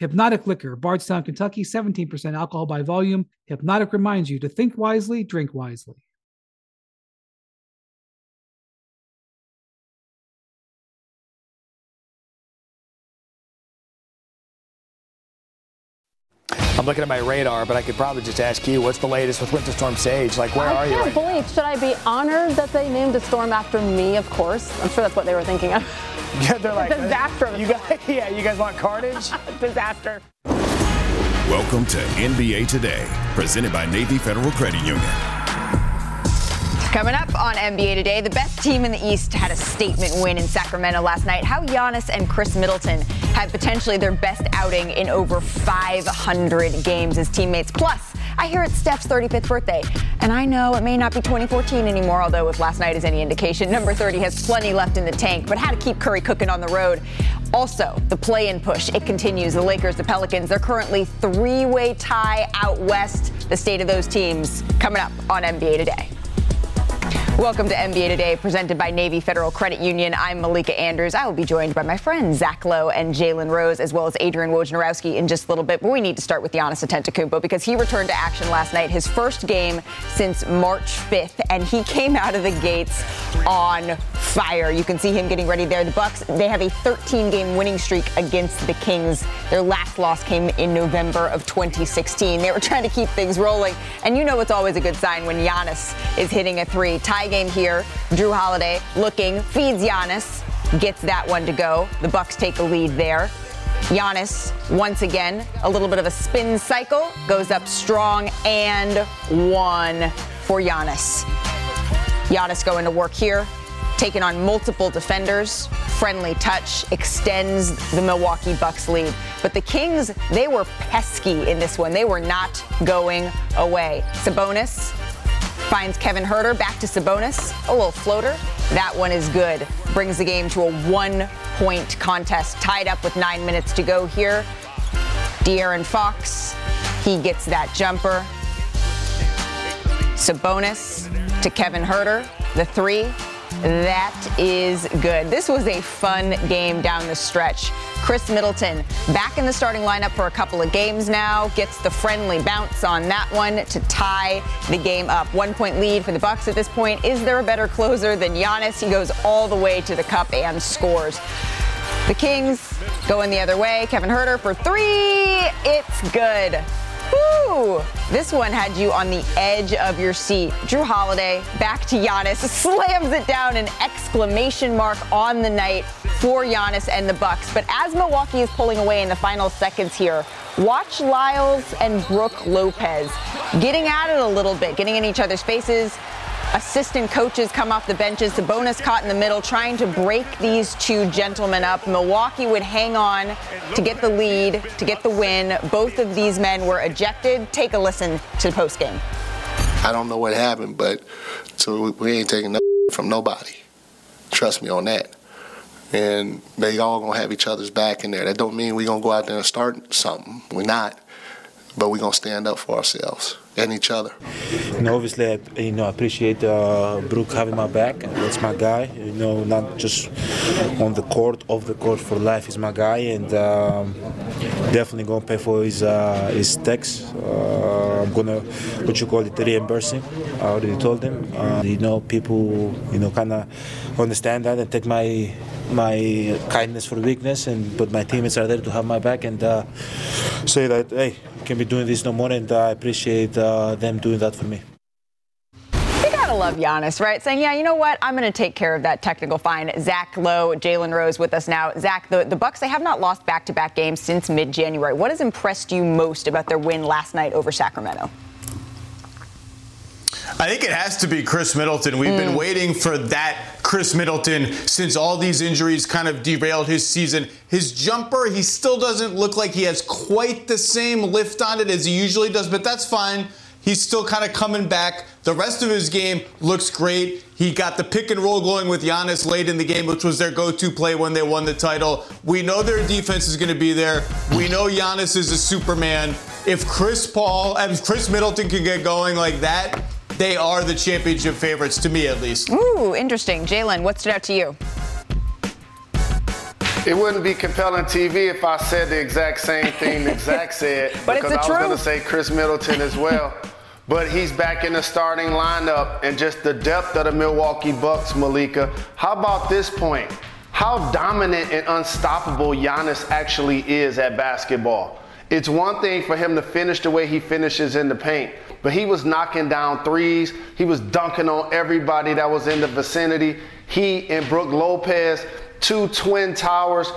Hpnotiq Liquor, Bardstown, Kentucky, 17% alcohol by volume. Hpnotiq reminds you to think wisely, drink wisely. I'm looking at my radar, but I could probably just ask you, what's the latest with Winter Storm Sage? Like, where I are you? I can't right believe. Should I be honored that they named a storm after me? Of course. I'm sure that's what they were thinking of. Yeah, they're like disaster. You guys, yeah, you guys want carnage? Disaster. Welcome to NBA Today, presented by Navy Federal Credit Union. Coming up on NBA Today, the best team in the East had a statement win in Sacramento last night. How Giannis and Khris Middleton had potentially their best outing in over 500 games as teammates. Plus, I hear it's Steph's 35th birthday, and I know it may not be 2014 anymore, although if last night is any indication, number 30 has plenty left in the tank, but how to keep Curry cooking on the road. Also, the play in push, it continues. The Lakers, the Pelicans, they're currently three way tie out west. The state of those teams coming up on NBA Today. Welcome to NBA Today, presented by Navy Federal Credit Union. I'm Malika Andrews. I will be joined by my friends Zach Lowe and Jalen Rose, as well as Adrian Wojnarowski in just a little bit. But we need to start with Giannis Antetokounmpo because he returned to action last night, his first game since March 5th, and he came out of the gates on fire. You can see him getting ready there. The Bucks, they have a 13-game winning streak against the Kings. Their last loss came in November of 2016. They were trying to keep things rolling, and you know it's always a good sign when Giannis is hitting a three. Tie game here. Jrue Holiday looking, feeds Giannis, gets that one to go. The Bucks take a lead there. Giannis, once again, a little bit of a spin cycle, goes up strong and one for Giannis. Giannis going to work here, taking on multiple defenders. Friendly touch extends the Milwaukee Bucks lead. But the Kings, they were pesky in this one. They were not going away. Sabonis finds Kevin Huerter back to Sabonis. A little floater. That one is good. Brings the game to a one point contest, tied up with nine minutes to go here. De'Aaron Fox, he gets that jumper. Sabonis to Kevin Huerter, the three. That is good. This was a fun game down the stretch. Khris Middleton back in the starting lineup for a couple of games now. Gets the friendly bounce on that one to tie the game up. One point lead for the Bucks at this point. Is there a better closer than Giannis? He goes all the way to the cup and scores. The Kings going the other way. Kevin Huerter for three. It's good. Woo! This one had you on the edge of your seat. Jrue Holiday back to Giannis, slams it down, an exclamation mark on the night for Giannis and the Bucks. But as Milwaukee is pulling away in the final seconds here, watch Lyles and Brook Lopez getting at it a little bit, getting in each other's faces. Assistant coaches come off the benches. Sabonis caught in the middle, trying to break these two gentlemen up. Milwaukee would hang on to get the lead, to get the win. Both of these men were ejected. Take a listen to the postgame. I don't know what happened, but so we ain't taking no from nobody. Trust me on that. And they all gonna have each other's back in there. That don't mean we gonna go out there and start something. We're not, but we gonna stand up for ourselves and each other. Know, obviously, I, you know, appreciate uh, Brook having my back. That's my guy. You know, not just on the court, off the court for life. He's my guy, and um, definitely gonna pay for his uh, his tax. Uh, I'm gonna what you call it reimburse him. I already told him. Uh, you know, people, you know, kind of understand that and take my my kindness for weakness, and but my teammates are there to have my back and uh, say that hey, we can be doing this no more, and I appreciate uh, them doing that for me. You love Giannis, right? Saying, yeah, you know what? I'm gonna take care of that technical fine. Zach Lowe, Jalen Rose with us now. Zach, the, the Bucks they have not lost back-to-back games since mid-January. What has impressed you most about their win last night over Sacramento? I think it has to be Khris Middleton. We've been mm. waiting for that Khris Middleton since all these injuries kind of derailed his season. His jumper, he still doesn't look like he has quite the same lift on it as he usually does, but that's fine. He's still kind of coming back. The rest of his game looks great. He got the pick and roll going with Giannis late in the game, which was their go to play when they won the title. We know their defense is going to be there. We know Giannis is a Superman. If Chris Paul, if Chris Middleton can get going like that, they are the championship favorites, to me at least. Ooh, interesting. Jalen, what stood out to you? It wouldn't be compelling TV if I said the exact same thing that Zach said. but because it's the I was going to say Khris Middleton as well. but he's back in the starting lineup and just the depth of the Milwaukee Bucks, Malika. How about this point? How dominant and unstoppable Giannis actually is at basketball. It's one thing for him to finish the way he finishes in the paint, but he was knocking down threes. He was dunking on everybody that was in the vicinity. He and Brook Lopez, two twin towers,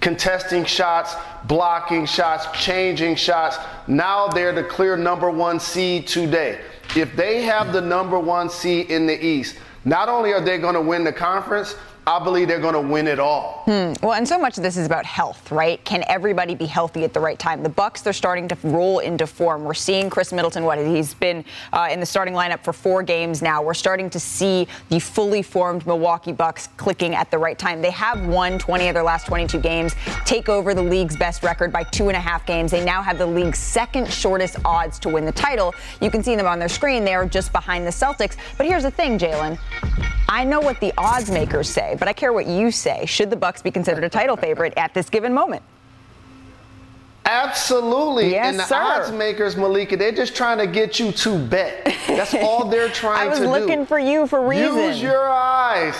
contesting shots, blocking shots, changing shots. Now they're the clear number one seed today. If they have the number one seed in the East, not only are they going to win the conference, I believe they're going to win it all. Hmm. Well, and so much of this is about health, right? Can everybody be healthy at the right time? The Bucks, they're starting to roll into form. We're seeing Khris Middleton. What he's been uh, in the starting lineup for four games now. We're starting to see the fully formed Milwaukee Bucks clicking at the right time. They have won 20 of their last 22 games, take over the league's best record by two and a half games. They now have the league's second shortest odds to win the title. You can see them on their screen. They are just behind the Celtics. But here's the thing, Jalen. I know what the odds makers say, but I care what you say. Should the Bucks be considered a title favorite at this given moment? Absolutely. Yes, and the sir. odds makers, Malika, they're just trying to get you to bet. That's all they're trying to do. I was to do. looking for you for reason. Use your eyes.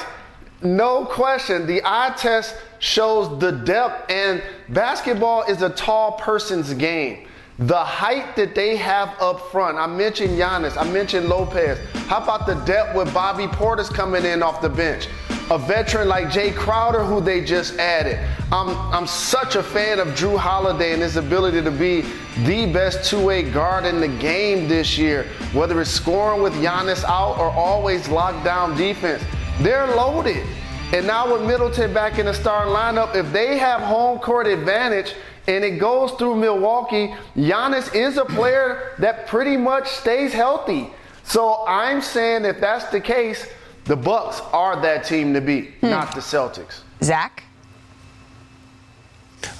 No question. The eye test shows the depth, and basketball is a tall person's game. The height that they have up front. I mentioned Giannis. I mentioned Lopez. How about the depth with Bobby Portis coming in off the bench? A veteran like Jae Crowder, who they just added. I'm, I'm such a fan of Jrue Holiday and his ability to be the best two-way guard in the game this year. Whether it's scoring with Giannis out or always lockdown defense. They're loaded. And now with Middleton back in the starting lineup, if they have home court advantage and it goes through Milwaukee, Giannis is a player that pretty much stays healthy. So I'm saying if that's the case, the Bucks are that team to beat, hmm. not the Celtics. Zach?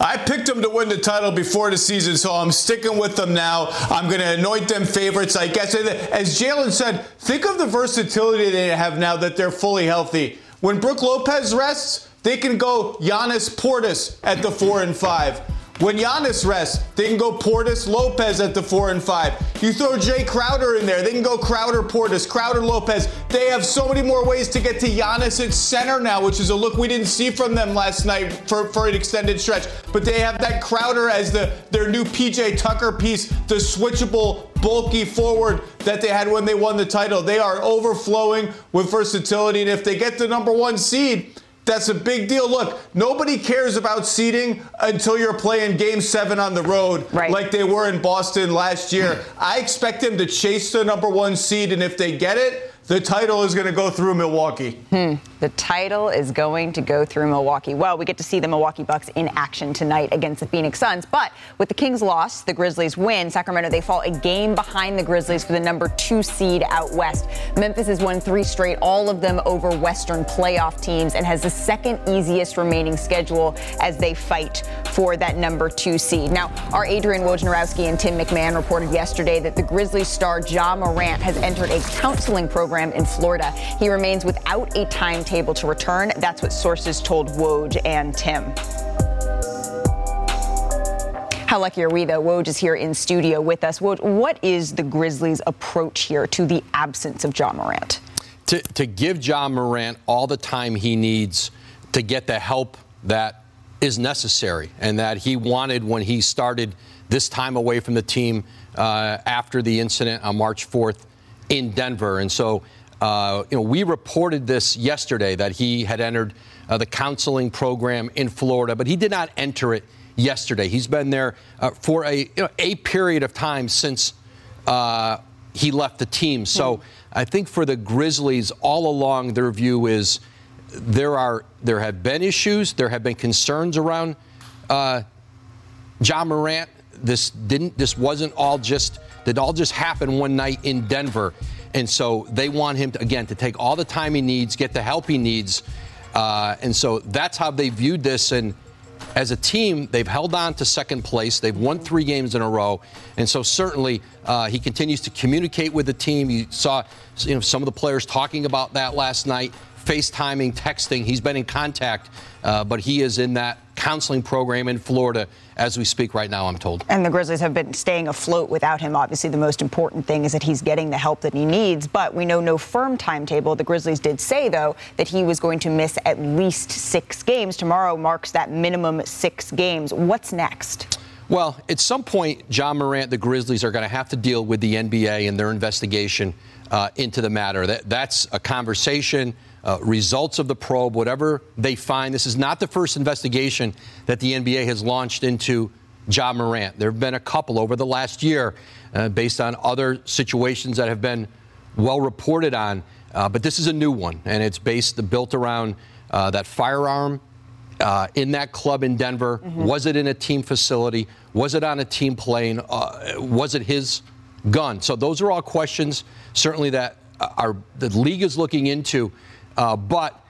I picked them to win the title before the season, so I'm sticking with them now. I'm going to anoint them favorites, I guess. And As Jalen said, think of the versatility they have now that they're fully healthy. When Brook Lopez rests, they can go Giannis Portis at the four and five. When Giannis rests, they can go Portis Lopez at the four and five. You throw Jae Crowder in there, they can go Crowder Portis, Crowder Lopez. They have so many more ways to get to Giannis at center now, which is a look we didn't see from them last night for, for an extended stretch. But they have that Crowder as the their new PJ Tucker piece, the switchable, bulky forward that they had when they won the title. They are overflowing with versatility, and if they get the number one seed. That's a big deal. Look, nobody cares about seeding until you're playing game seven on the road Right. like they were in Boston last year. I expect them to chase the number one seed, and if they get it, the title is going to go through Milwaukee. Hmm. The title is going to go through Milwaukee. Well, we get to see the Milwaukee Bucks in action tonight against the Phoenix Suns. But with the Kings loss, the Grizzlies win. Sacramento, they fall a game behind the Grizzlies for the number two seed out west. Memphis has won three straight, all of them over Western playoff teams, and has the second easiest remaining schedule as they fight for that number two seed. Now, our Adrian Wojnarowski and Tim McMahon reported yesterday that the Grizzlies star Ja Morant has entered a counseling program in Florida. He remains without a timetable to return. That's what sources told Woj and Tim. How lucky are we, though? Woj is here in studio with us. Woj, what is the Grizzlies' approach here to the absence of Ja Morant? to, to give Ja Morant all the time he needs to get the help that is necessary and that he wanted when he started this time away from the team uh, after the incident on March 4th in Denver. And so, uh, you know, we reported this yesterday that he had entered uh, the counseling program in Florida, but he did not enter it yesterday. He's been there uh, for a, you know, a period of time since uh, he left the team. So I think for the Grizzlies, all along, their view is there are there have been issues, there have been concerns around uh, Ja Morant. This didn't. This wasn't all just. Did all just happen one night in Denver, and so they want him to, again to take all the time he needs, get the help he needs, uh, and so that's how they viewed this. And as a team, they've held on to second place. They've won three games in a row, and so certainly uh, he continues to communicate with the team. You saw, you know, some of the players talking about that last night. FaceTiming, texting. He's been in contact, uh, but he is in that counseling program in Florida as we speak right now, I'm told. And the Grizzlies have been staying afloat without him. Obviously, the most important thing is that he's getting the help that he needs, but we know no firm timetable. The Grizzlies did say, though, that he was going to miss at least six games. Tomorrow marks that minimum six games. What's next? Well, at some point, Ja Morant, the Grizzlies are going to have to deal with the NBA and their investigation uh, into the matter. That, that's a conversation uh, results of the probe, whatever they find. This is not the first investigation that the NBA has launched into Ja Morant. There have been a couple over the last year uh, based on other situations that have been well reported on. Uh, but this is a new one, and it's based built around uh, that firearm uh, in that club in Denver. Mm-hmm. Was it in a team facility? Was it on a team plane? Uh, was it his gun? So those are all questions, certainly that are the league is looking into. Uh, but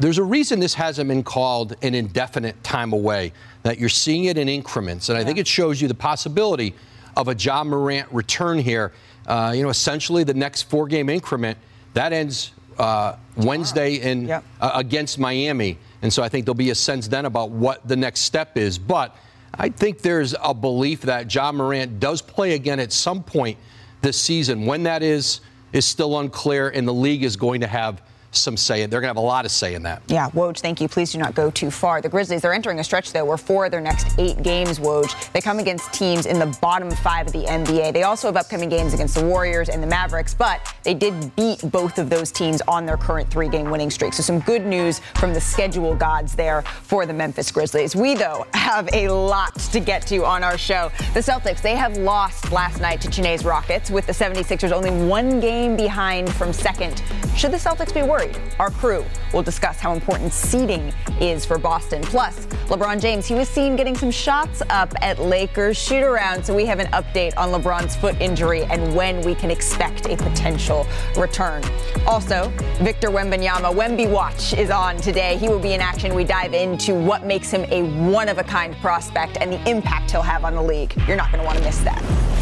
there's a reason this hasn't been called an indefinite time away, that you're seeing it in increments. And I think it shows you the possibility of a Ja Morant return here. Uh, you know, essentially the next four game increment, that ends uh, Wednesday in, yep. uh, against Miami. And so I think there'll be a sense then about what the next step is. But I think there's a belief that Ja Morant does play again at some point this season. When that is, is still unclear, and the league is going to have some say. They're going to have a lot of say in that. Yeah, Woj, thank you. Please do not go too far. The Grizzlies, they're entering a stretch, though, where four of their next eight games, Woj, they come against teams in the bottom five of the NBA. They also have upcoming games against the Warriors and the Mavericks, but they did beat both of those teams on their current three game winning streak. So some good news from the schedule gods there for the Memphis Grizzlies. We, though, have a lot to get to on our show. The Celtics, they have lost last night to Chiney's Rockets, with the 76ers only one game behind from second. Should the Celtics be worried? Worried. Our crew will discuss how important seeding is for Boston. Plus, LeBron James, he was seen getting some shots up at Lakers shoot around, so we have an update on LeBron's foot injury and when we can expect a potential return. Also, Victor Wembanyama, Wemby Watch is on today. He will be in action. We dive into what makes him a one of a kind prospect and the impact he'll have on the league. You're not going to want to miss that.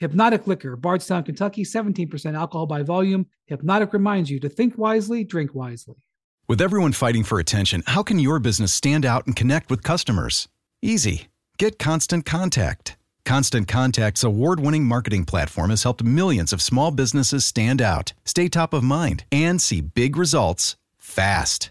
Hpnotiq Liquor, Bardstown, Kentucky, 17% alcohol by volume. Hpnotiq reminds you to think wisely, drink wisely. With everyone fighting for attention, how can your business stand out and connect with customers? Easy. Get Constant Contact. Constant Contact's award winning marketing platform has helped millions of small businesses stand out, stay top of mind, and see big results fast.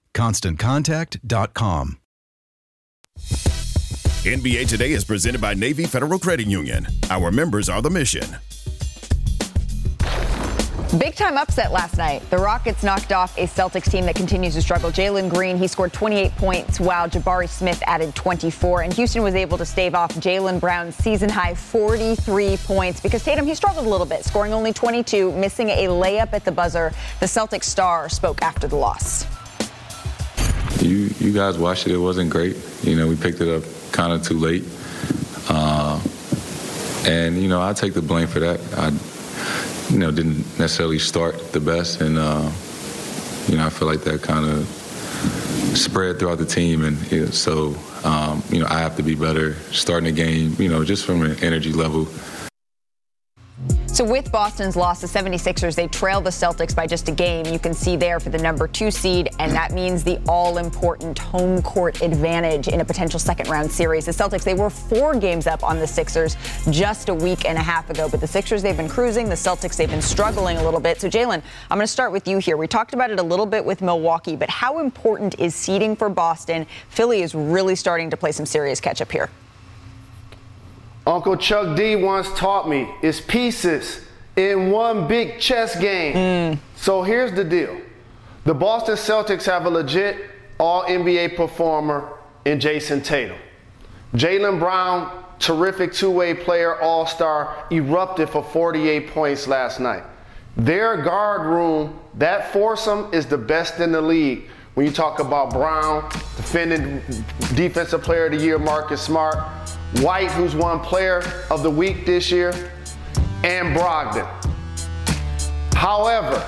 ConstantContact.com. NBA Today is presented by Navy Federal Credit Union. Our members are the mission. Big time upset last night. The Rockets knocked off a Celtics team that continues to struggle. Jalen Green, he scored 28 points while Jabari Smith added 24. And Houston was able to stave off Jaylen Brown's season high 43 points because Tatum, he struggled a little bit, scoring only 22, missing a layup at the buzzer. The Celtics star spoke after the loss. You, you guys watched it. It wasn't great. You know, we picked it up kind of too late. Uh, and, you know, I take the blame for that. I, you know, didn't necessarily start the best, and uh, you know, I feel like that kind of spread throughout the team, and you know, so um, you know, I have to be better starting the game, you know, just from an energy level. So with Boston's loss, the 76ers, they trail the Celtics by just a game. You can see there for the number two seed, and that means the all-important home court advantage in a potential second-round series. The Celtics, they were four games up on the Sixers just a week and a half ago, but the Sixers, they've been cruising. The Celtics, they've been struggling a little bit. So Jalen, I'm going to start with you here. We talked about it a little bit with Milwaukee, but how important is seeding for Boston? Philly is really starting to play some serious catch-up here. Uncle Chuck D once taught me it's pieces in one big chess game. Mm. So here's the deal the Boston Celtics have a legit all NBA performer in Jayson Tatum. Jaylen Brown, terrific two way player, all star, erupted for 48 points last night. Their guard room, that foursome is the best in the league. When you talk about Brown, defending defensive player of the year, Marcus Smart, White, who's won player of the week this year, and Brogdon. However,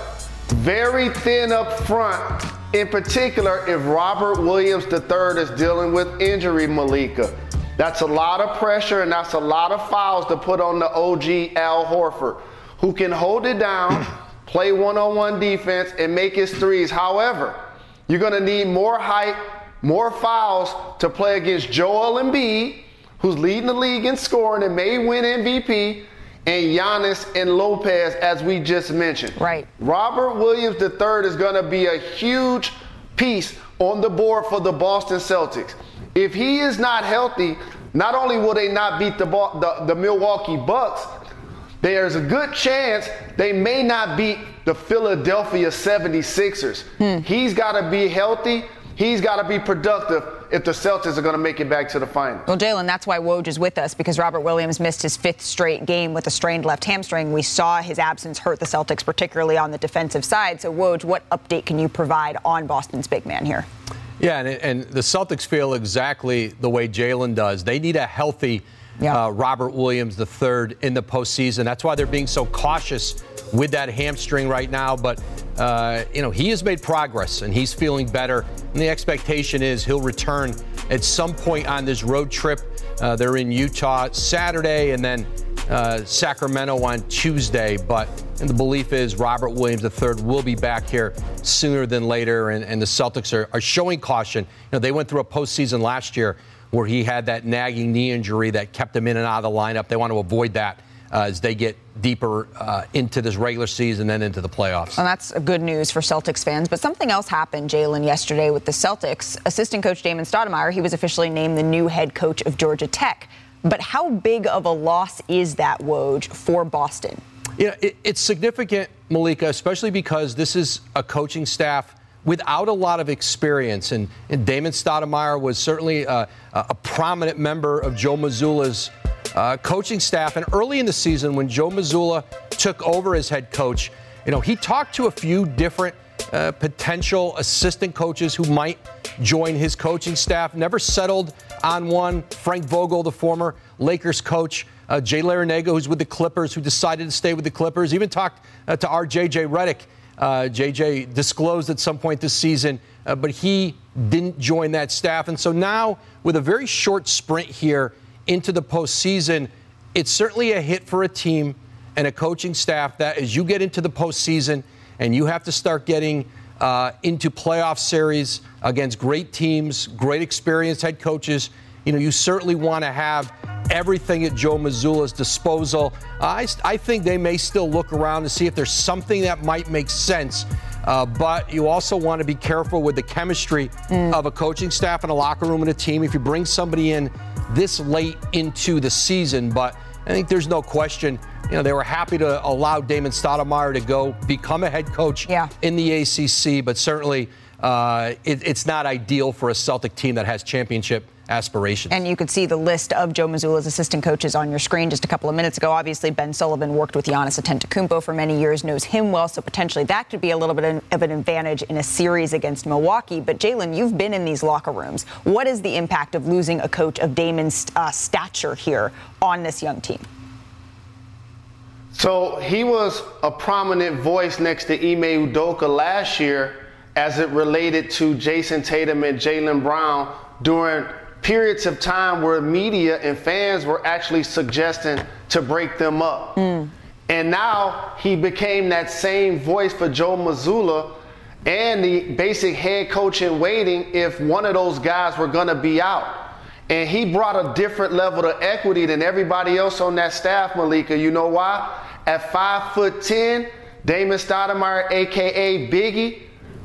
very thin up front, in particular if Robert Williams III is dealing with injury, Malika. That's a lot of pressure and that's a lot of fouls to put on the OG Al Horford, who can hold it down, play one on one defense, and make his threes. However, you're going to need more height, more fouls to play against Joel Embiid who's leading the league in scoring and may win MVP, and Giannis and Lopez, as we just mentioned. Right. Robert Williams III is going to be a huge piece on the board for the Boston Celtics. If he is not healthy, not only will they not beat the, the, the Milwaukee Bucks, there's a good chance they may not beat the Philadelphia 76ers. Hmm. He's got to be healthy. He's got to be productive if the Celtics are going to make it back to the final. Well, Jalen, that's why Woj is with us because Robert Williams missed his fifth straight game with a strained left hamstring. We saw his absence hurt the Celtics, particularly on the defensive side. So, Woj, what update can you provide on Boston's big man here? Yeah, and, and the Celtics feel exactly the way Jalen does. They need a healthy yeah. uh, Robert Williams III in the postseason. That's why they're being so cautious with that hamstring right now. But, uh, you know, he has made progress and he's feeling better. And the expectation is he'll return at some point on this road trip. Uh, they're in Utah Saturday and then uh, Sacramento on Tuesday. But the belief is Robert Williams III will be back here sooner than later. And, and the Celtics are, are showing caution. You know, they went through a postseason last year where he had that nagging knee injury that kept him in and out of the lineup. They want to avoid that uh, as they get deeper uh, into this regular season and then into the playoffs. And that's good news for Celtics fans. But something else happened, Jalen, yesterday with the Celtics. Assistant coach Damon Stoudemire, he was officially named the new head coach of Georgia Tech. But how big of a loss is that, Woj, for Boston? Yeah, it, it's significant, Malika, especially because this is a coaching staff without a lot of experience. And, and Damon Stoudemire was certainly a, a prominent member of Joe Mazzulla's uh, coaching staff. And early in the season, when Joe Mazzulla took over as head coach, you know, he talked to a few different uh, potential assistant coaches who might join his coaching staff. Never settled on one. Frank Vogel, the former Lakers coach, uh, Jay Larranaga, who's with the Clippers, who decided to stay with the Clippers. Even talked uh, to our JJ Redick. Uh, JJ disclosed at some point this season, uh, but he didn't join that staff. And so now, with a very short sprint here into the postseason, it's certainly a hit for a team and a coaching staff that as you get into the postseason and you have to start getting uh, into playoff series against great teams, great experienced head coaches, you know, you certainly want to have everything at Joe Mazzulla's disposal. I, I think they may still look around to see if there's something that might make sense. Uh, but you also want to be careful with the chemistry mm. of a coaching staff and a locker room and a team. If you bring somebody in this late into the season, but I think there's no question, you know, they were happy to allow Damon Stoudemire to go become a head coach yeah. in the ACC, but certainly uh, it, it's not ideal for a Celtic team that has championship aspirations. And you could see the list of Joe Mazzulla's assistant coaches on your screen just a couple of minutes ago. Obviously, Ben Sullivan worked with Giannis Antetokounmpo for many years, knows him well, so potentially that could be a little bit of an advantage in a series against Milwaukee. But Jalen, you've been in these locker rooms. What is the impact of losing a coach of Damon's uh, stature here on this young team? So he was a prominent voice next to Ime Udoka last year as it related to Jayson Tatum and Jaylen Brown during periods of time where media and fans were actually suggesting to break them up. Mm. And now he became that same voice for Joe Mazzulla and the basic head coach in waiting if one of those guys were going to be out. And he brought a different level of equity than everybody else on that staff, Malika. You know why? At five foot ten, Damon Stoudemire, aka Biggie,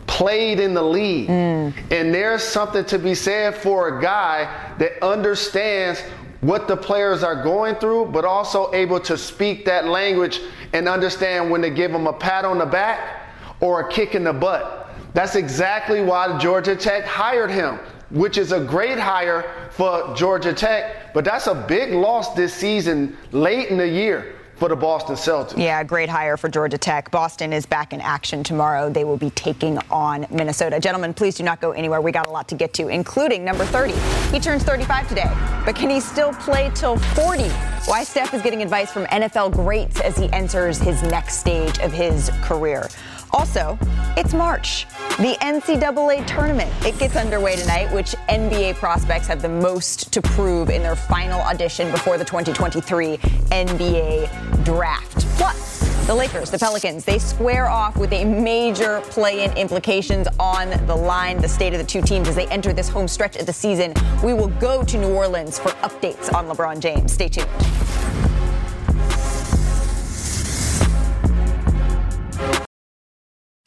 played in the league. Mm. And there's something to be said for a guy that understands what the players are going through, but also able to speak that language and understand when to give them a pat on the back or a kick in the butt. That's exactly why Georgia Tech hired him, which is a great hire for Georgia Tech, but that's a big loss this season late in the year for the Boston Celtics. Yeah, great hire for Georgia Tech. Boston is back in action tomorrow. They will be taking on Minnesota. Gentlemen, please do not go anywhere. We got a lot to get to, including number 30. He turns 35 today, but can he still play till 40? Why Steph is getting advice from NFL greats as he enters his next stage of his career. Also, it's March, the NCAA tournament. It gets underway tonight, which NBA prospects have the most to prove in their final audition before the 2023 NBA draft. Plus, the Lakers, the Pelicans, they square off with a major play in implications on the line. The state of the two teams as they enter this home stretch of the season. We will go to New Orleans for updates on LeBron James. Stay tuned.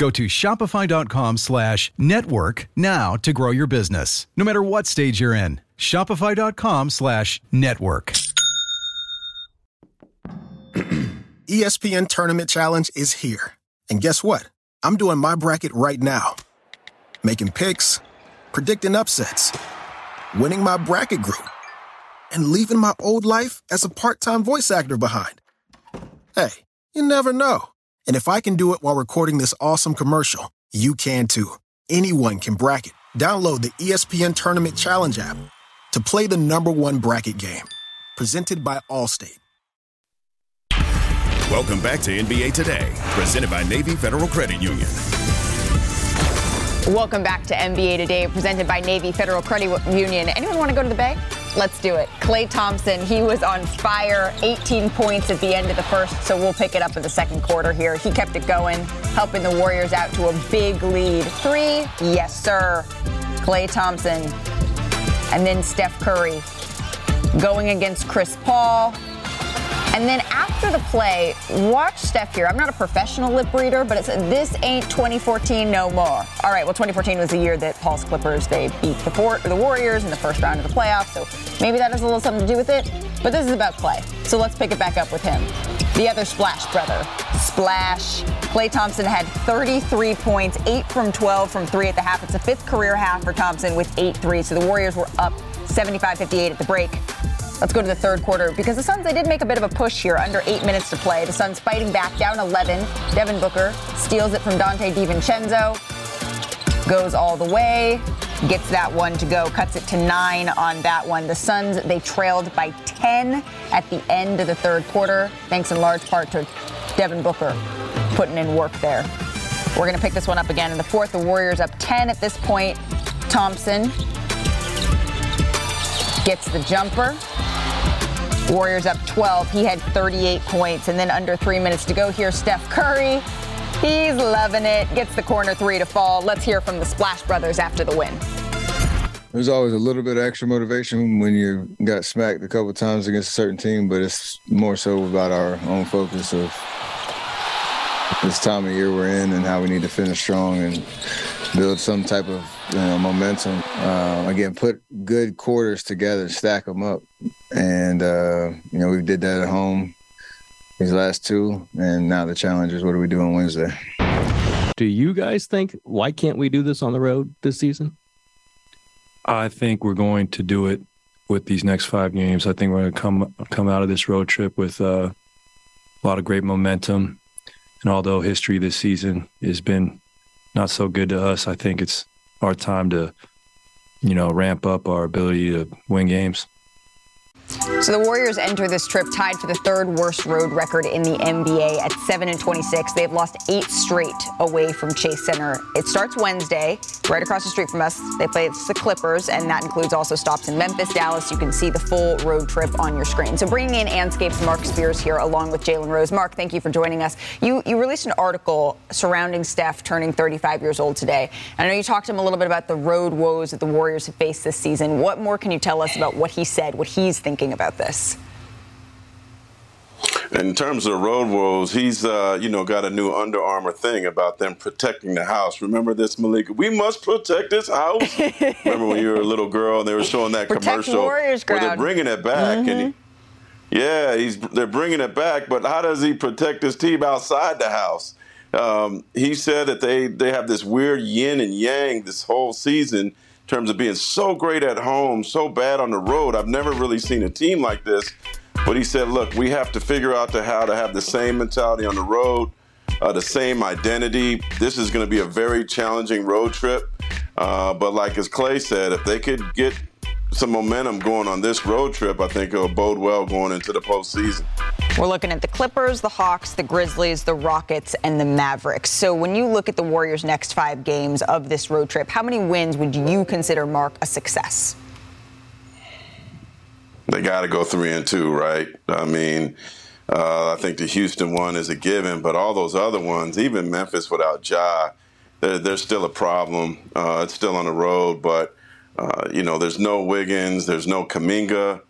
Go to shopify.com slash network now to grow your business, no matter what stage you're in. Shopify.com slash network. ESPN Tournament Challenge is here. And guess what? I'm doing my bracket right now. Making picks, predicting upsets, winning my bracket group, and leaving my old life as a part time voice actor behind. Hey, you never know. And if I can do it while recording this awesome commercial, you can too. Anyone can bracket. Download the ESPN Tournament Challenge app to play the number one bracket game. Presented by Allstate. Welcome back to NBA Today, presented by Navy Federal Credit Union. Welcome back to NBA Today, presented by Navy Federal Credit Union. Anyone want to go to the Bay? Let's do it. Klay Thompson, he was on fire, 18 points at the end of the first, so we'll pick it up in the second quarter here. He kept it going, helping the Warriors out to a big lead. Three, yes, sir. Klay Thompson. And then Steph Curry going against Chris Paul. And then after the play, watch Steph here. I'm not a professional lip reader, but it's this ain't 2014 no more. All right, well, 2014 was the year that Paul's Clippers they beat the, four, the Warriors in the first round of the playoffs, so maybe that has a little something to do with it. But this is about Klay, so let's pick it back up with him. The other Splash brother, Splash. Klay Thompson had 33 points, 8 from 12 from 3 at the half. It's a fifth career half for Thompson with 8 threes. So the Warriors were up 75 58 at the break. Let's go to the third quarter because the Suns, they did make a bit of a push here under eight minutes to play. The Suns fighting back down 11. Devin Booker steals it from Donte DiVincenzo, goes all the way, gets that one to go, cuts it to nine on that one. The Suns, they trailed by 10 at the end of the third quarter, thanks in large part to Devin Booker putting in work there. We're going to pick this one up again in the fourth. The Warriors up 10 at this point. Thompson gets the jumper Warriors up 12. He had 38 points. And then under three minutes to go here, Steph Curry. He's loving it. Gets the corner three to fall. Let's hear from the Splash Brothers after the win. There's always a little bit of extra motivation when you got smacked a couple times against a certain team, but it's more so about our own focus of this time of year we're in and how we need to finish strong and build some type of you know, momentum. Uh, again, put good quarters together, stack them up, and uh, you know we did that at home these last two, and now the challenge is what do we do on Wednesday? Do you guys think why can't we do this on the road this season? I think we're going to do it with these next five games. I think we're going to come come out of this road trip with uh, a lot of great momentum. And although history this season has been not so good to us, I think it's our time to, you know, ramp up our ability to win games. So the Warriors enter this trip tied for the third worst road record in the NBA at 7 and 26. They've lost eight straight away from Chase Center. It starts Wednesday, right across the street from us. They play the Clippers, and that includes also stops in Memphis, Dallas. You can see the full road trip on your screen. So bringing in Andscape's Marc Spears here, along with Jalen Rose. Marc, thank you for joining us. You you released an article surrounding Steph turning 35 years old today. I know you talked to him a little bit about the road woes that the Warriors have faced this season. What more can you tell us about what he said, what he's thinking? Thinking about this? In terms of road woes, he's uh, you know got a new Under Armour thing about them protecting the house. Remember this, Malika? We must protect this house. Remember when you were a little girl and they were showing that protect commercial Warriors where they're bringing it back mm-hmm. and. He, yeah, he's they're bringing it back, but how does he protect his team outside the house? Um, he said that they they have this weird yin and yang this whole season terms of being so great at home, so bad on the road. I've never really seen a team like this. But he said, look, we have to figure out to how to have the same mentality on the road, uh, the same identity. This is going to be a very challenging road trip. Uh, but like as Klay said, if they could get some momentum going on this road trip, I think it'll bode well going into the postseason. We're looking at the Clippers, the Hawks, the Grizzlies, the Rockets, and the Mavericks. So when you look at the Warriors' next five games of this road trip, how many wins would you consider Marc, a success? They got to go three and two, right? I mean, uh, I think the Houston one is a given, but all those other ones, even Memphis without Ja, they're, they're still a problem. Uh, it's still on the road, but uh, you know, there's no Wiggins, there's no Kuminga,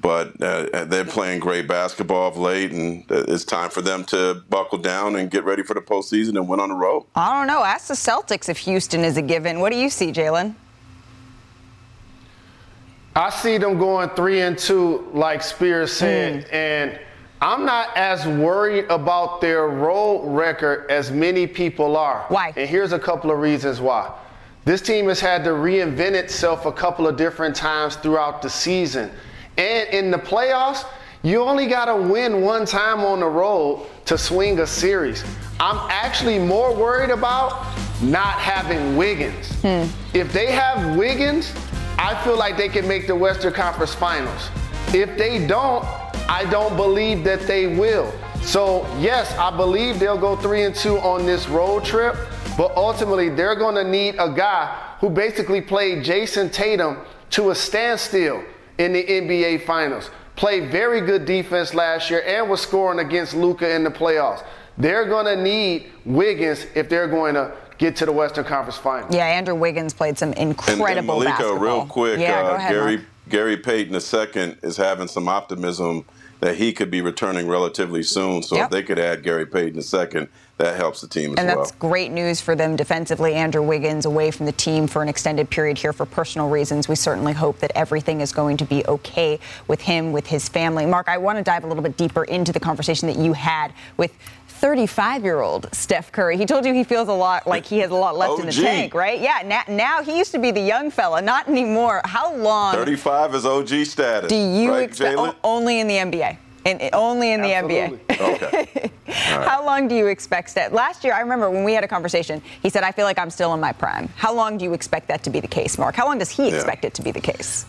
but uh, they're playing great basketball of late, and it's time for them to buckle down and get ready for the postseason and win on the road. I don't know. Ask the Celtics if Houston is a given. What do you see, Jalen? I see them going three and two, like Spears said, mm. and I'm not as worried about their road record as many people are. Why? And here's a couple of reasons why. This team has had to reinvent itself a couple of different times throughout the season. And in the playoffs, you only got to win one time on the road to swing a series. I'm actually more worried about not having Wiggins. Hmm. If they have Wiggins, I feel like they can make the Western Conference Finals. If they don't, I don't believe that they will. So, yes, I believe they'll go 3 and 2 on this road trip, but ultimately they're going to need a guy who basically played Jayson Tatum to a standstill in the NBA Finals. Played very good defense last year and was scoring against Luka in the playoffs. They're going to need Wiggins if they're going to get to the Western Conference Finals. Yeah, Andrew Wiggins played some incredible and, and Malika, basketball. real quick, yeah, uh, ahead, Gary Marc. Gary Payton II is having some optimism that he could be returning relatively soon. So Yep. if they could add Gary Payton II, that helps the team as And well. that's great news for them defensively. Andrew Wiggins away from the team for an extended period here for personal reasons. We certainly hope that everything is going to be okay with him, with his family. Marc, I want to dive a little bit deeper into the conversation that you had with 35 year old Steph Curry. He told you he feels a lot like he has a lot left in the tank, right? Yeah, now, now he used to be the young fella, not anymore. How long 35 is OG status. do you right, expect? O- oh, only in the NBA. In, only in the NBA. Okay. How long do you expect Steph? Last year, I remember when we had a conversation, he said, I feel like I'm still in my prime. How long do you expect that to be the case, Marc? How long does he Yeah. expect it to be the case?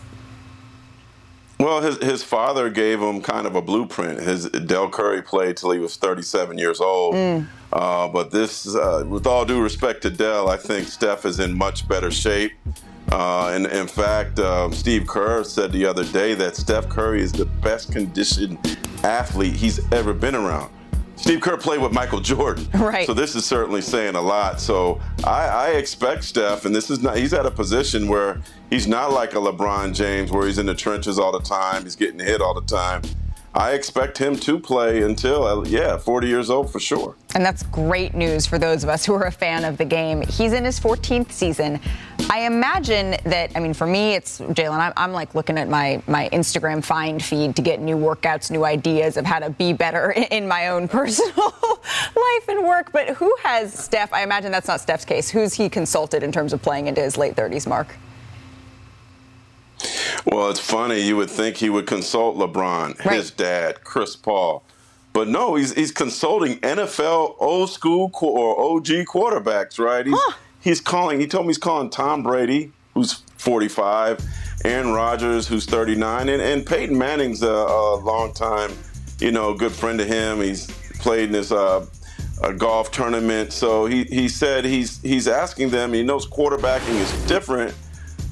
Well, his his father gave him kind of a blueprint. His Dell Curry played till he was 37 years old. Mm. Uh, but this, uh, with all due respect to Dell, I think Steph is in much better shape. Uh, and in fact, um, Steve Kerr said the other day that Steph Curry is the best conditioned athlete he's ever been around. Steve Kerr played with Michael Jordan. Right. So this is certainly saying a lot. So I, I expect Steph, and this is not, he's at a position where he's not like a LeBron James where he's in the trenches all the time, he's getting hit all the time. I expect him to play until, uh, yeah, 40 years old for sure. And that's great news for those of us who are a fan of the game. He's in his 14th season. I imagine that, I mean, for me, it's Jalen, I'm, I'm, like looking at my, my Instagram find feed to get new workouts, new ideas of how to be better in my own personal life and work. But who has Steph? I imagine that's not Steph's case. Who's he consulted in terms of playing into his late 30s mark? Well, it's funny. You would think he would consult LeBron, right. his dad, Chris Paul. But no, he's he's consulting NFL old school or OG quarterbacks, right? He's, huh. he's calling. He told me he's calling Tom Brady, who's 45, Aaron Rodgers, who's 39, and, and Peyton Manning's a, a long time, you know, good friend of him. He's played in this uh, golf tournament, so he he said he's he's asking them. He knows quarterbacking is different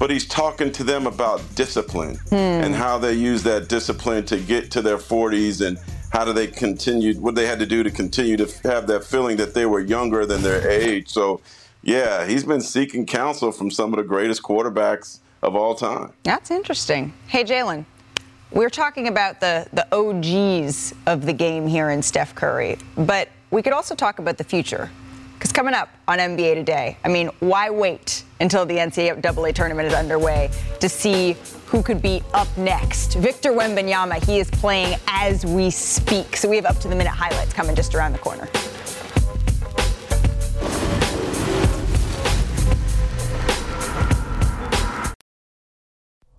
but he's talking to them about discipline hmm. and how they use that discipline to get to their 40s and how do they continue what they had to do to continue to have that feeling that they were younger than their age so yeah he's been seeking counsel from some of the greatest quarterbacks of all time that's interesting hey jalen we're talking about the, the OGs of the game here in Steph Curry, but we could also talk about the future. Because coming up on NBA Today, I mean, why wait until the NCAA tournament is underway to see who could be up next? Victor Wembanyama, he is playing as we speak. So we have up to the minute highlights coming just around the corner.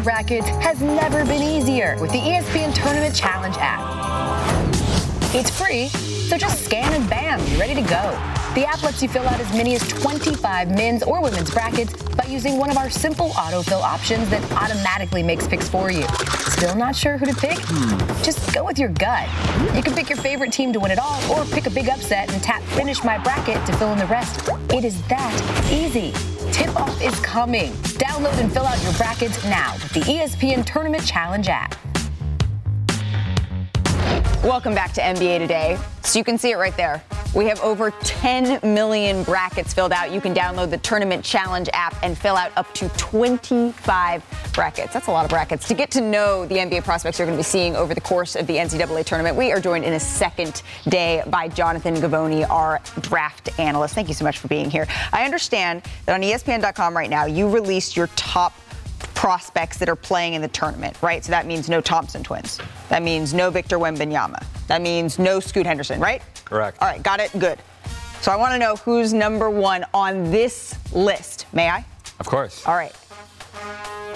Your brackets has never been easier with the ESPN Tournament Challenge app. It's free, so just scan and bam, you're ready to go. The app lets you fill out as many as 25 men's or women's brackets by using one of our simple autofill options that automatically makes picks for you. Still not sure who to pick? Just go with your gut. You can pick your favorite team to win it all or pick a big upset and tap Finish My Bracket to fill in the rest. It is that easy. Tip off is coming. Download and fill out your brackets now with the ESPN Tournament Challenge app. Welcome back to NBA Today. So you can see it right there. We have over 10 million brackets filled out. You can download the Tournament Challenge app and fill out up to 25 brackets. That's a lot of brackets. To get to know the NBA prospects you're going to be seeing over the course of the NCAA tournament, we are joined in a second day by Jonathan Givony, our draft analyst. Thank you so much for being here. I understand that on ESPN.com right now, you released your top prospects that are playing in the tournament, right? So that means no Thompson twins. That means no Victor Wembanyama. That means no Scoot Henderson, right? Correct. All right, got it? Good. So I want to know who's number one on this list. May I? Of course. All right.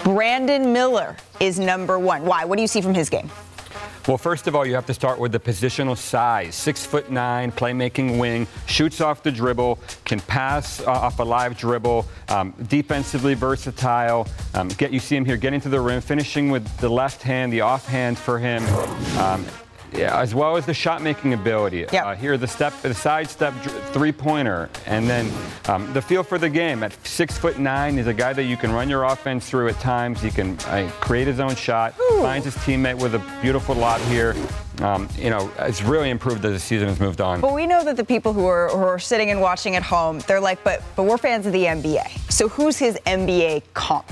Brandon Miller is number one. Why? What do you see from his game? Well, first of all, you have to start with the positional size. Six foot nine, playmaking wing, shoots off the dribble, can pass uh, off a live dribble, um, defensively versatile. Um, get you see him here getting to the rim, finishing with the left hand, the offhand for him. Um, yeah, as well as the shot making ability. Yep. Uh, here, the step, the side step three pointer, and then um, the feel for the game. At six foot nine, he's a guy that you can run your offense through at times. He can uh, create his own shot, finds his teammate with a beautiful lob here. Um, you know, it's really improved as the season has moved on. But we know that the people who are, who are sitting and watching at home, they're like, but but we're fans of the NBA. So who's his NBA comp?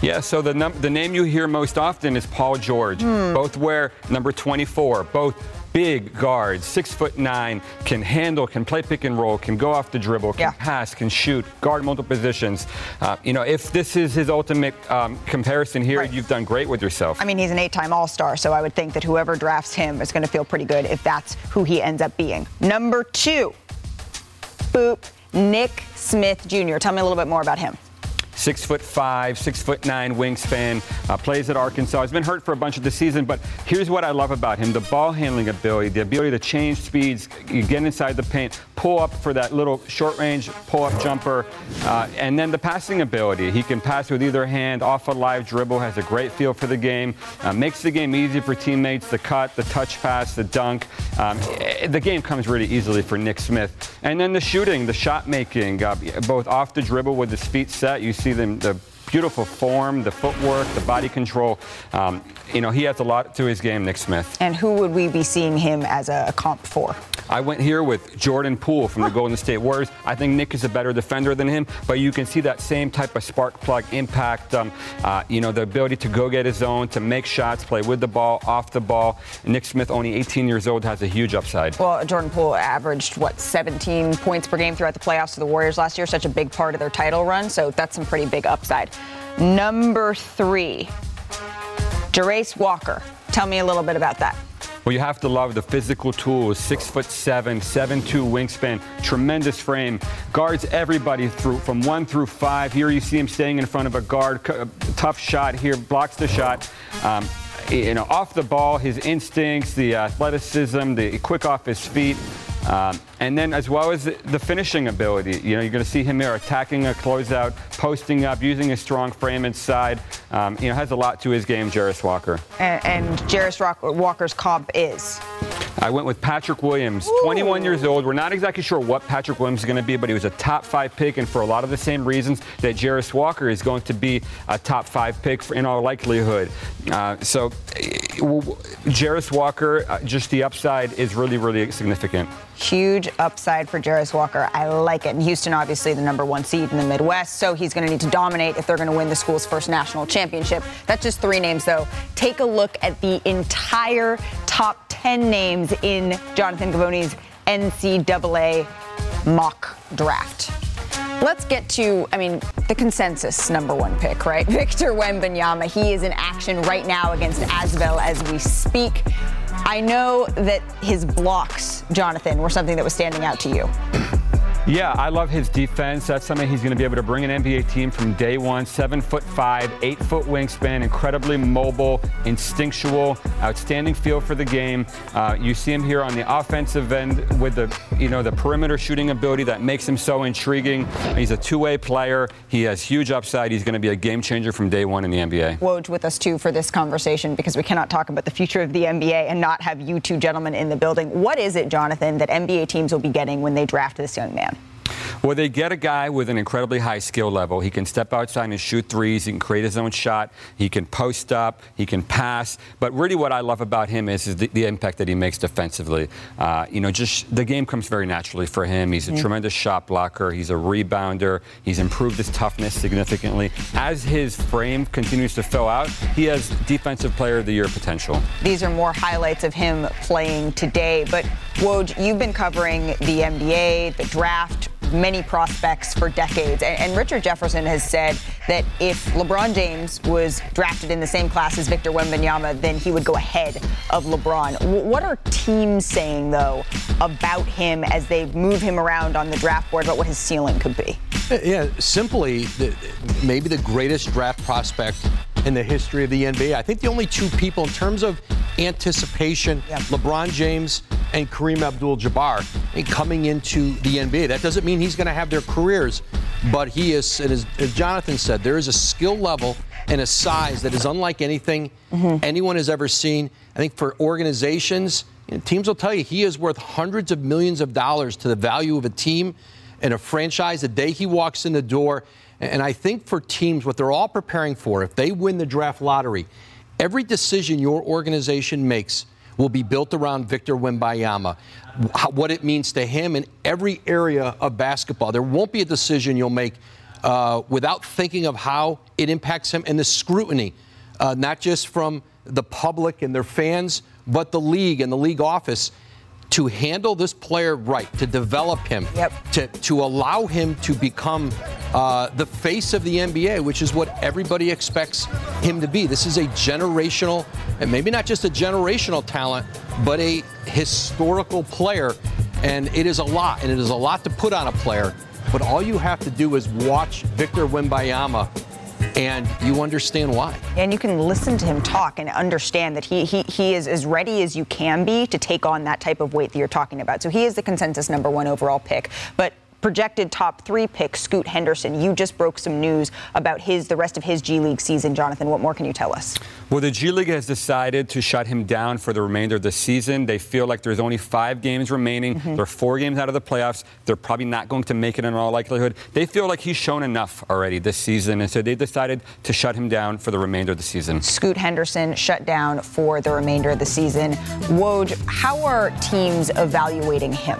Yeah, so the num- the name you hear most often is Paul George. Hmm. Both wear number 24. Both big guards, six foot nine, can handle, can play pick and roll, can go off the dribble, can pass, can shoot, guard multiple positions. Uh, you know, if this is his ultimate um, comparison here, you've done great with yourself. I mean, he's an eight-time All-Star, so I would think that whoever drafts him is going to feel pretty good if that's who he ends up being. Number two, boop, Nick Smith Jr. Tell me a little bit more about him. Six foot five, six foot nine wingspan, uh, plays at Arkansas. He's been hurt for a bunch of the season, but here's what I love about him the ball handling ability, the ability to change speeds, get inside the paint, pull up for that little short range pull up jumper, uh, and then the passing ability. He can pass with either hand, off a live dribble, has a great feel for the game, uh, makes the game easy for teammates, the cut, the touch pass, the dunk. Um, eh, the game comes really easily for Nick Smith. And then the shooting, the shot making, uh, both off the dribble with his feet set, you see them, the beautiful form, the footwork, the body control. Um, you know, he has a lot to his game, Nick Smith. And who would we be seeing him as a comp for? I went here with Jordan Poole from the Golden State Warriors. I think Nick is a better defender than him, but you can see that same type of spark plug impact. Um, uh, you know, the ability to go get his own, to make shots, play with the ball, off the ball. Nick Smith, only 18 years old, has a huge upside. Well, Jordan Poole averaged, what, 17 points per game throughout the playoffs to the Warriors last year, such a big part of their title run, so that's some pretty big upside. Number three, Jarace Walker. Tell me a little bit about that. Well, you have to love the physical tools. Six foot seven, seven two wingspan, tremendous frame. Guards everybody through from one through five. Here you see him staying in front of a guard. Tough shot here, blocks the shot. Um, you know, off the ball, his instincts, the athleticism, the quick off his feet. Um, and then, as well as the finishing ability, you know, you're going to see him here attacking a closeout, posting up, using his strong frame inside. Um, you know, has a lot to his game, Jarace Walker. And, and Jarace Rock- Walker's comp is. I went with Patrick Williams, 21 years old. We're not exactly sure what Patrick Williams is going to be, but he was a top five pick, and for a lot of the same reasons that Jarace Walker is going to be a top five pick for, in all likelihood. Uh, so, eh, Jarace Walker, uh, just the upside is really, really significant. Huge upside for Jarace Walker. I like it. And Houston, obviously, the number one seed in the Midwest, so he's going to need to dominate if they're going to win the school's first national championship. That's just three names, though. Take a look at the entire top 10 names in Jonathan Givony's NCAA mock draft. Let's get to, I mean, the consensus number one pick, right? Victor Wembanyama. He is in action right now against Asvel as we speak. I know that his blocks, Jonathan, were something that was standing out to you. Yeah, I love his defense. That's something he's going to be able to bring an NBA team from day one. Seven foot five, eight foot wingspan, incredibly mobile, instinctual, outstanding feel for the game. Uh, you see him here on the offensive end with the, you know, the perimeter shooting ability that makes him so intriguing. He's a two-way player. He has huge upside. He's going to be a game changer from day one in the NBA. Woj with us too for this conversation because we cannot talk about the future of the NBA and not have you two gentlemen in the building. What is it, Jonathan, that NBA teams will be getting when they draft this young man? Well, they get a guy with an incredibly high skill level. He can step outside and shoot threes. He can create his own shot. He can post up. He can pass. But really, what I love about him is, is the, the, impact that he makes defensively. Uh, you know, just the game comes very naturally for him. He's a Mm-hmm. mm. tremendous shot blocker. He's a rebounder. He's improved his toughness significantly. As his frame continues to fill out, he has Defensive Player of the Year potential. These are more highlights of him playing today. But Woj, you've been covering the NBA, the draft, many prospects for decades. And, and, Richard Jefferson has said that if LeBron James was drafted in the same class as Victor Wembanyama, then he would go ahead of LeBron. W- what are teams saying, though, about him as they move him around on the draft board, about what his ceiling could be? Yeah, simply, the, maybe the greatest draft prospect in the history of the NBA. I think the only two people in terms of anticipation, yep. LeBron James and Kareem Abdul-Jabbar and coming into the NBA. That doesn't mean he's going to have their careers, but he is, as, as Jonathan said, there is a skill level and a size that is unlike anything mm-hmm. anyone has ever seen. I think for organizations, you know, teams will tell you he is worth hundreds of millions of dollars to the value of a team and a franchise the day he walks in the door. And I think for teams, what they're all preparing for, if they win the draft lottery, every decision your organization makes will be built around Victor Wembanyama, what it means to him in every area of basketball. There won't be a decision you'll make uh, without thinking of how it impacts him and the scrutiny, uh, not just from the public and their fans, but the league and the league office to handle this player right, to develop him, yep. to, to allow him to become uh, the face of the NBA, which is what everybody expects him to be. This is a generational, and maybe not just a generational talent, but a historical player. And it is a lot, and it is a lot to put on a player. But all you have to do is watch Victor Wembanyama and you understand why. And you can listen to him talk and understand that he, he, he is as ready as you can be to take on that type of weight that you're talking about. So he is the consensus number one overall pick. But projected top three pick, Scoot Henderson. You just broke some news about his the rest of his G League season, Jonathan. What more can you tell us? Well, the G League has decided to shut him down for the remainder of the season. They feel like there's only five games remaining. Mm-hmm. They're four games out of the playoffs. They're probably not going to make it in all likelihood. They feel like he's shown enough already this season, and so they decided to shut him down for the remainder of the season. Scoot Henderson shut down for the remainder of the season. Woj, how are teams evaluating him?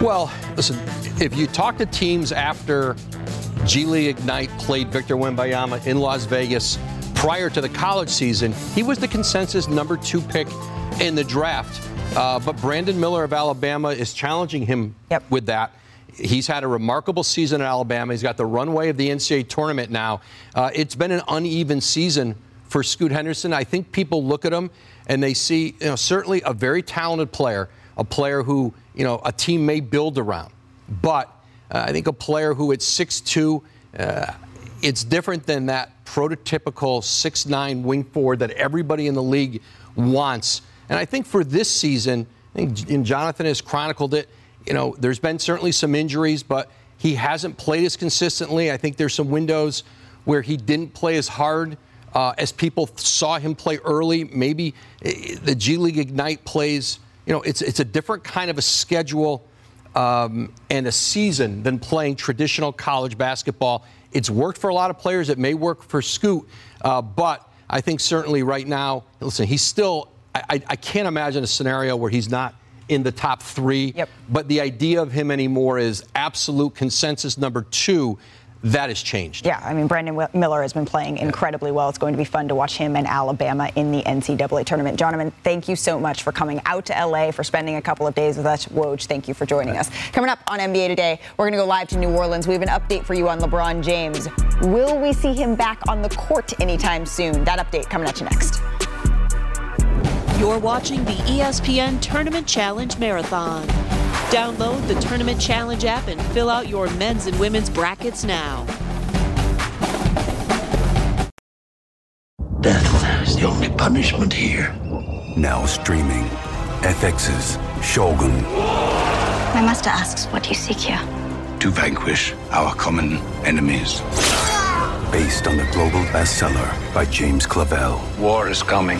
Well, listen, if you talk to teams after G League Ignite played Victor Wembanyama in Las Vegas prior to the college season, he was the consensus number two pick in the draft. Uh, but Brandon Miller of Alabama is challenging him yep. with that. He's had a remarkable season at Alabama. He's got the runway of the NCAA tournament now. Uh, it's been an uneven season for Scoot Henderson. I think people look at him and they see, you know, certainly a very talented player, a player who, you know, a team may build around. But uh, I think a player who at 6'2, uh, it's different than that prototypical 6'9 wing forward that everybody in the league wants. And I think for this season, I think, and Jonathan has chronicled it, you know, there's been certainly some injuries, but he hasn't played as consistently. I think there's some windows where he didn't play as hard uh, as people saw him play early. Maybe eh, the G League Ignite plays, you know, it's, it's a different kind of a schedule um, and a season than playing traditional college basketball. It's worked for a lot of players. It may work for Scoot, uh, but I think certainly right now, listen, he's still. I, I, can't imagine a scenario where he's not in the top three. Yep. But the idea of him anymore is absolute consensus number two that has changed. Yeah, I mean, Brandon Miller has been playing incredibly well. It's going to be fun to watch him and Alabama in the NCAA tournament. Jonathan, thank you so much for coming out to LA, for spending a couple of days with us. Woj, thank you for joining us. Coming up on NBA Today, we're going to go live to New Orleans. We have an update for you on LeBron James. Will we see him back on the court anytime soon? That update coming at you next. You're watching the ESPN Tournament Challenge Marathon. Download the Tournament Challenge app and fill out your men's and women's brackets now. Death is the only punishment here. Now streaming. FX's Shogun. My master asks what you seek here. To vanquish our common enemies. Based on the global bestseller by James Clavell. War is coming.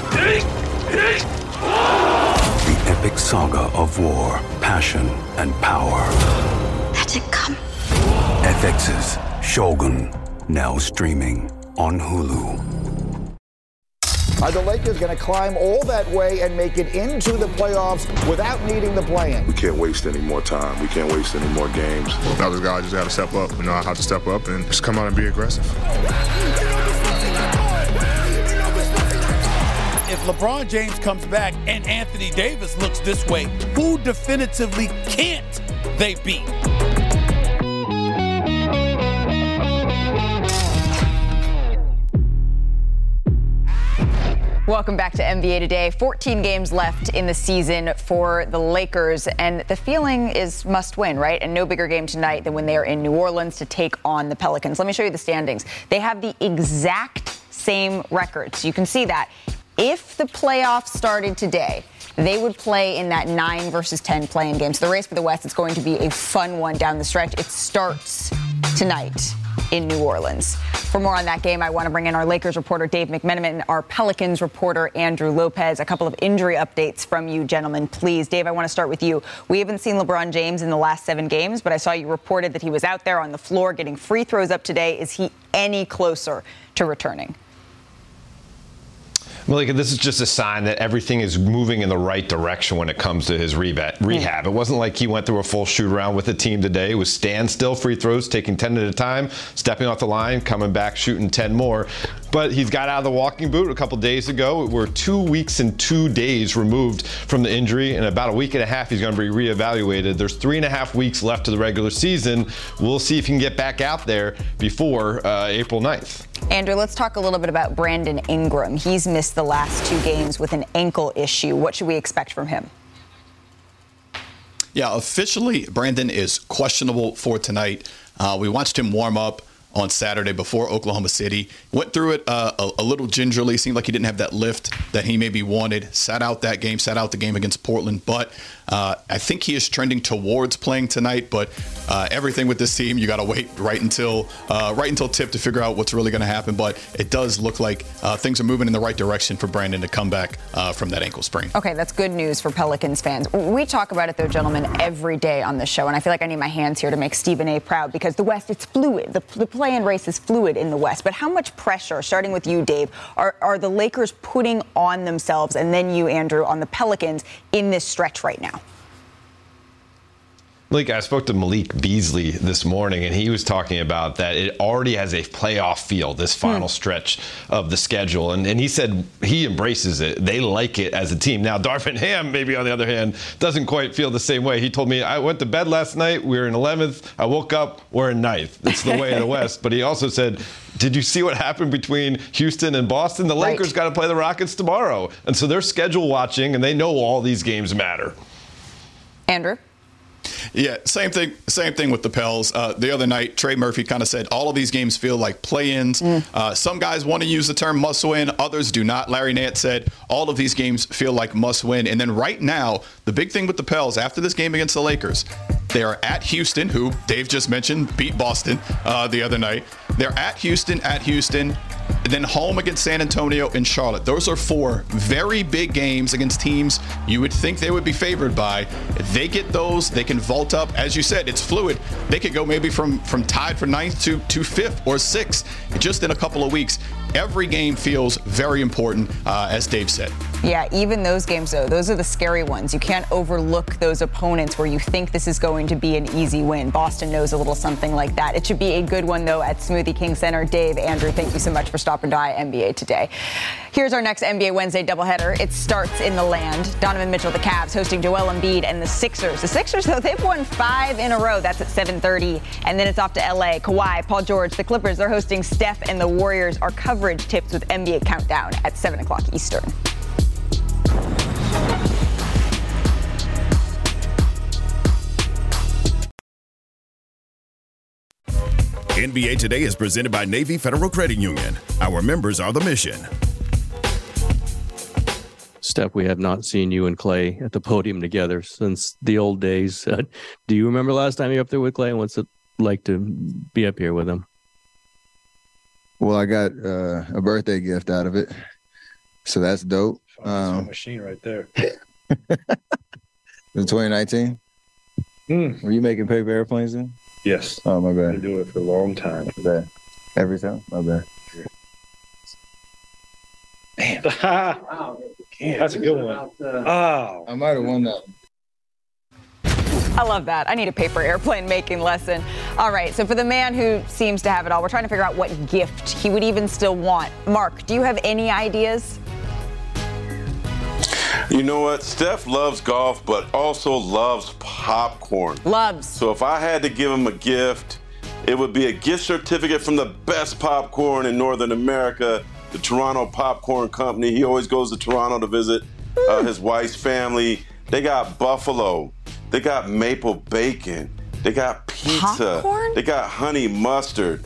The epic saga of war, passion, and power. Let it come. FX's Shogun, now streaming on Hulu. Are the Lakers going to climb all that way and make it into the playoffs without needing the play-in? We can't waste any more time. We can't waste any more games. Now this guy just got to step up. You know I have to step up and just come out and be aggressive. LeBron James comes back and Anthony Davis looks this way, who definitively can't they beat? Welcome back to NBA Today. 14 games left in the season for the Lakers, and the feeling is must win, right? And no bigger game tonight than when they are in New Orleans to take on the Pelicans. Let me show you the standings. They have the exact same record. So you can see that if the playoffs started today, they would play in that 9 versus 10 play-in game. So the race for the West is going to be a fun one down the stretch. It starts tonight in New Orleans. For more on that game, I want to bring in our Lakers reporter Dave McMenamin and our Pelicans reporter Andrew Lopez. A couple of injury updates from you, gentlemen, please. Dave, I want to start with you. We haven't seen LeBron James in the last seven games, but I saw you reported that he was out there on the floor getting free throws up today. Is he any closer to returning? Malika, this is just a sign that everything is moving in the right direction when it comes to his rehab. It wasn't like he went through a full shoot around with the team today. It was standstill free throws, taking 10 at a time, stepping off the line, coming back, shooting 10 more. But he's got out of the walking boot a couple days ago. We're two weeks and two days removed from the injury. In about a week and a half, he's going to be reevaluated. There's three and a half weeks left to the regular season. We'll see if he can get back out there before uh, April 9th. Andrew, let's talk a little bit about Brandon Ingram. He's missed the last two games with an ankle issue. What should we expect from him? Yeah, officially, Brandon is questionable for tonight. Uh, we watched him warm up on Saturday before Oklahoma City. Went through it uh, a, a, little gingerly. Seemed like he didn't have that lift that he maybe wanted. Sat out that game, sat out the game against Portland. But uh, I think he is trending towards playing tonight. But uh, everything with this team, you got to wait right until uh, right until tip to figure out what's really going to happen. But it does look like uh, things are moving in the right direction for Brandon to come back uh, from that ankle sprain. Okay, that's good news for Pelicans fans. We talk about it though, gentlemen, every day on the show, and I feel like I need my hands here to make Stephen A. proud because the West it's fluid. The, the play-in race is fluid in the West. But how much pressure, starting with you, Dave, are, are the Lakers putting on themselves, and then you, Andrew, on the Pelicans in this stretch right now? Like I spoke to Malik Beasley this morning, and he was talking about that it already has a playoff feel, this final mm. stretch of the schedule. And, and he said he embraces it. They like it as a team. Now, Darvin Ham, maybe on the other hand, doesn't quite feel the same way. He told me, I went to bed last night, we were in 11th. I woke up, we're in ninth. It's the way of the West. But he also said, did you see what happened between Houston and Boston? The Lakers right. got to play the Rockets tomorrow. And so they're schedule watching, and they know all these games matter. Andrew? Yeah, same thing. Same thing with the Pels. Uh, the other night, Trey Murphy kind of said all of these games feel like play-ins. Mm. Uh, some guys want to use the term must-win, others do not. Larry Nance said all of these games feel like must-win. And then right now, the big thing with the Pels after this game against the Lakers, they are at Houston, who Dave just mentioned beat Boston uh, the other night. They're at Houston, at Houston, then home against San Antonio and Charlotte. Those are four very big games against teams you would think they would be favored by. They get those, they can vault up. As you said, it's fluid. They could go maybe from from tied for ninth to to fifth or sixth just in a couple of weeks. Every game feels very important, uh, as Dave said. Yeah, even those games, though, those are the scary ones. You can't overlook those opponents where you think this is going to be an easy win. Boston knows a little something like that. It should be a good one, though, at Smoothie King Center. Dave, Andrew, thank you so much for stopping by NBA today. Here's our next NBA Wednesday doubleheader. It starts in the land. Donovan Mitchell, the Cavs, hosting Joel Embiid and the Sixers. The Sixers, though, they've won five in a row. That's at 7:30, and then it's off to LA. Kawhi, Paul George, the Clippers. They're hosting Steph and the Warriors. Our coverage tips with NBA Countdown at 7 o'clock Eastern. NBA Today is presented by Navy Federal Credit Union. Our members are the mission. Steph, we have not seen you and Klay at the podium together since the old days. Uh, do you remember last time you were up there with Klay? And what's it like to be up here with him? Well, I got uh, a birthday gift out of it, so that's dope. Oh, that's um, machine right there. in 2019. Mm. Were you making paper airplanes then? Yes. Oh my bad. I doing it for a long time. My bad. Every time. My bad. Damn. Wow. That's a good one. Oh. I might have won that. I love that. I need a paper airplane making lesson. All right, so for the man who seems to have it all, we're trying to figure out what gift he would even still want. Marc, do you have any ideas? You know what? Steph loves golf, but also loves popcorn. Loves. So if I had to give him a gift, it would be a gift certificate from the best popcorn in Northern America, the Toronto Popcorn Company. He always goes to Toronto to visit uh, his wife's family. They got buffalo, they got maple bacon, they got pizza, popcorn? they got honey mustard.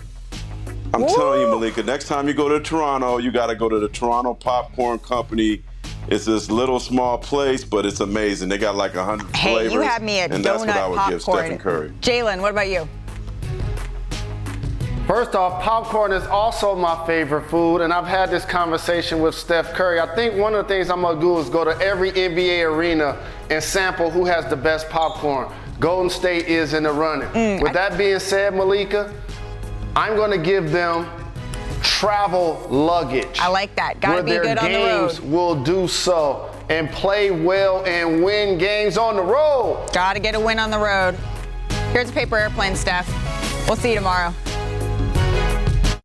I'm telling you, Malika, next time you go to Toronto, you got to go to the Toronto Popcorn Company It's this little small place, but it's amazing. They got like a hundred Hey, flavors. you had me at and that's what I donut would give Stephen popcorn. Curry. Jalen, what about you? First off, popcorn is also my favorite food, and I've had this conversation with Steph Curry. I think one of the things I'm gonna do is go to every NBA arena and sample who has the best popcorn. Golden State is in the running. Mm, with that being said, Malika, I'm gonna give them travel luggage. I like that. Gotta be good on the road. games will do so and play well and win games on the road. Gotta get a win on the road. Here's a paper airplane, Steph. We'll see you tomorrow.